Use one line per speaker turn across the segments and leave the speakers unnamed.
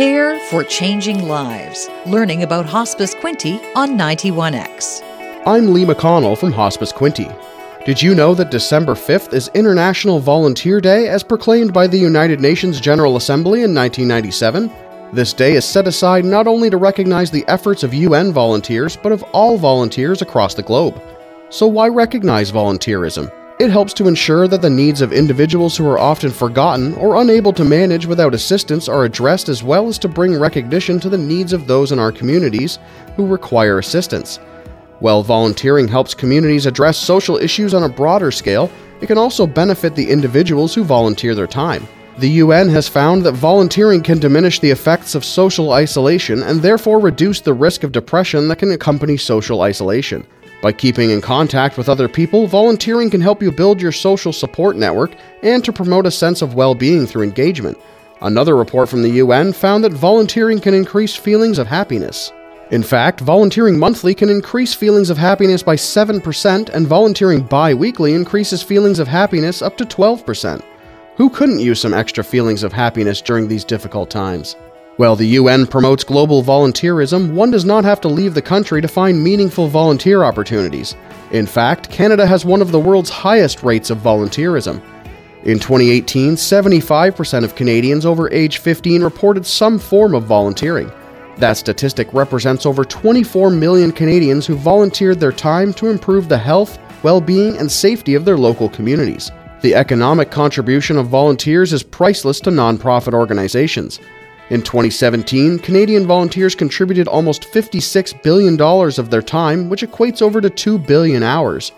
Care for Changing Lives, learning about Hospice Quinte on 91X.
I'm Lee McConnell from Hospice Quinte. Did you know that December 5th is International Volunteer Day as proclaimed by the United Nations General Assembly in 1997? This day is set aside not only to recognize the efforts of UN volunteers, but of all volunteers across the globe. So, why recognize volunteerism? It helps to ensure that the needs of individuals who are often forgotten or unable to manage without assistance are addressed, as well as to bring recognition to the needs of those in our communities who require assistance. While volunteering helps communities address social issues on a broader scale, it can also benefit the individuals who volunteer their time. The UN has found that volunteering can diminish the effects of social isolation and therefore reduce the risk of depression that can accompany social isolation. By keeping in contact with other people, volunteering can help you build your social support network and to promote a sense of well being through engagement. Another report from the UN found that volunteering can increase feelings of happiness. In fact, volunteering monthly can increase feelings of happiness by 7%, and volunteering bi weekly increases feelings of happiness up to 12%. Who couldn't use some extra feelings of happiness during these difficult times? While the UN promotes global volunteerism, one does not have to leave the country to find meaningful volunteer opportunities. In fact, Canada has one of the world's highest rates of volunteerism. In 2018, 75% of Canadians over age 15 reported some form of volunteering. That statistic represents over 24 million Canadians who volunteered their time to improve the health, well being, and safety of their local communities. The economic contribution of volunteers is priceless to nonprofit organizations. In 2017, Canadian volunteers contributed almost $56 billion of their time, which equates over to 2 billion hours.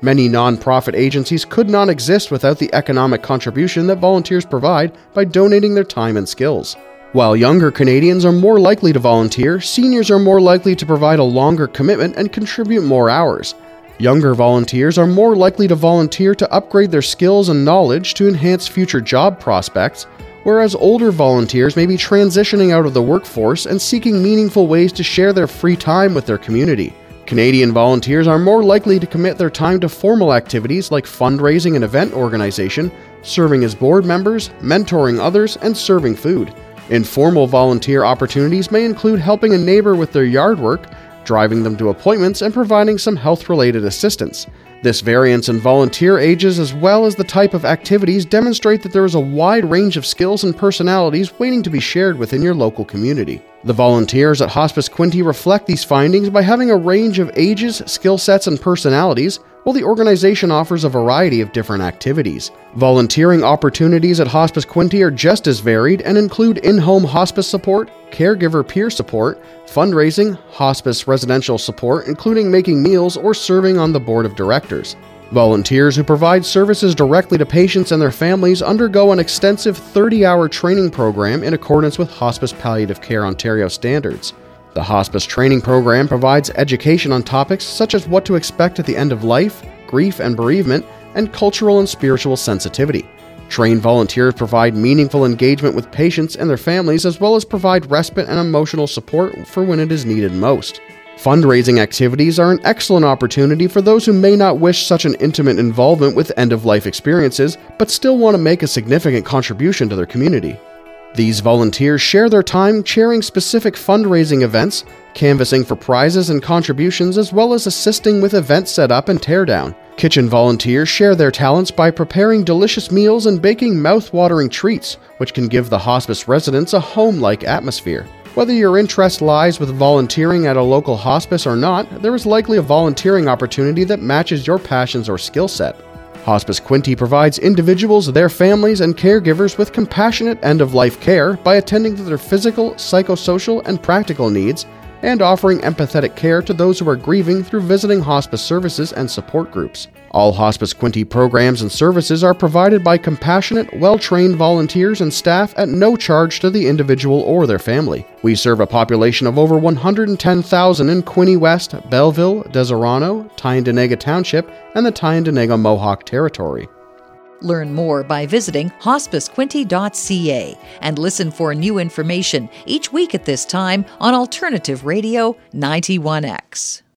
Many nonprofit agencies could not exist without the economic contribution that volunteers provide by donating their time and skills. While younger Canadians are more likely to volunteer, seniors are more likely to provide a longer commitment and contribute more hours. Younger volunteers are more likely to volunteer to upgrade their skills and knowledge to enhance future job prospects, whereas older volunteers may be transitioning out of the workforce and seeking meaningful ways to share their free time with their community. Canadian volunteers are more likely to commit their time to formal activities like fundraising and event organization, serving as board members, mentoring others, and serving food. Informal volunteer opportunities may include helping a neighbor with their yard work, driving them to appointments, and providing some health related assistance. This variance in volunteer ages as well as the type of activities demonstrate that there is a wide range of skills and personalities waiting to be shared within your local community. The volunteers at Hospice Quinte reflect these findings by having a range of ages, skill sets, and personalities, while the organization offers a variety of different activities. Volunteering opportunities at Hospice Quinte are just as varied and include in home hospice support, caregiver peer support, fundraising, hospice residential support, including making meals or serving on the board of directors. Volunteers who provide services directly to patients and their families undergo an extensive 30 hour training program in accordance with Hospice Palliative Care Ontario standards. The hospice training program provides education on topics such as what to expect at the end of life, grief and bereavement, and cultural and spiritual sensitivity. Trained volunteers provide meaningful engagement with patients and their families as well as provide respite and emotional support for when it is needed most. Fundraising activities are an excellent opportunity for those who may not wish such an intimate involvement with end of life experiences, but still want to make a significant contribution to their community. These volunteers share their time chairing specific fundraising events, canvassing for prizes and contributions, as well as assisting with event setup and teardown. Kitchen volunteers share their talents by preparing delicious meals and baking mouth-watering treats, which can give the hospice residents a home like atmosphere. Whether your interest lies with volunteering at a local hospice or not, there is likely a volunteering opportunity that matches your passions or skill set. Hospice Quinte provides individuals, their families, and caregivers with compassionate end of life care by attending to their physical, psychosocial, and practical needs and offering empathetic care to those who are grieving through visiting hospice services and support groups. All Hospice Quinte programs and services are provided by compassionate, well trained volunteers and staff at no charge to the individual or their family. We serve a population of over 110,000 in Quinte West, Belleville, Deseronto, Tyendinaga Township, and the Tyendinaga Mohawk Territory.
Learn more by visiting hospicequinte.ca and listen for new information each week at this time on Alternative Radio 91X.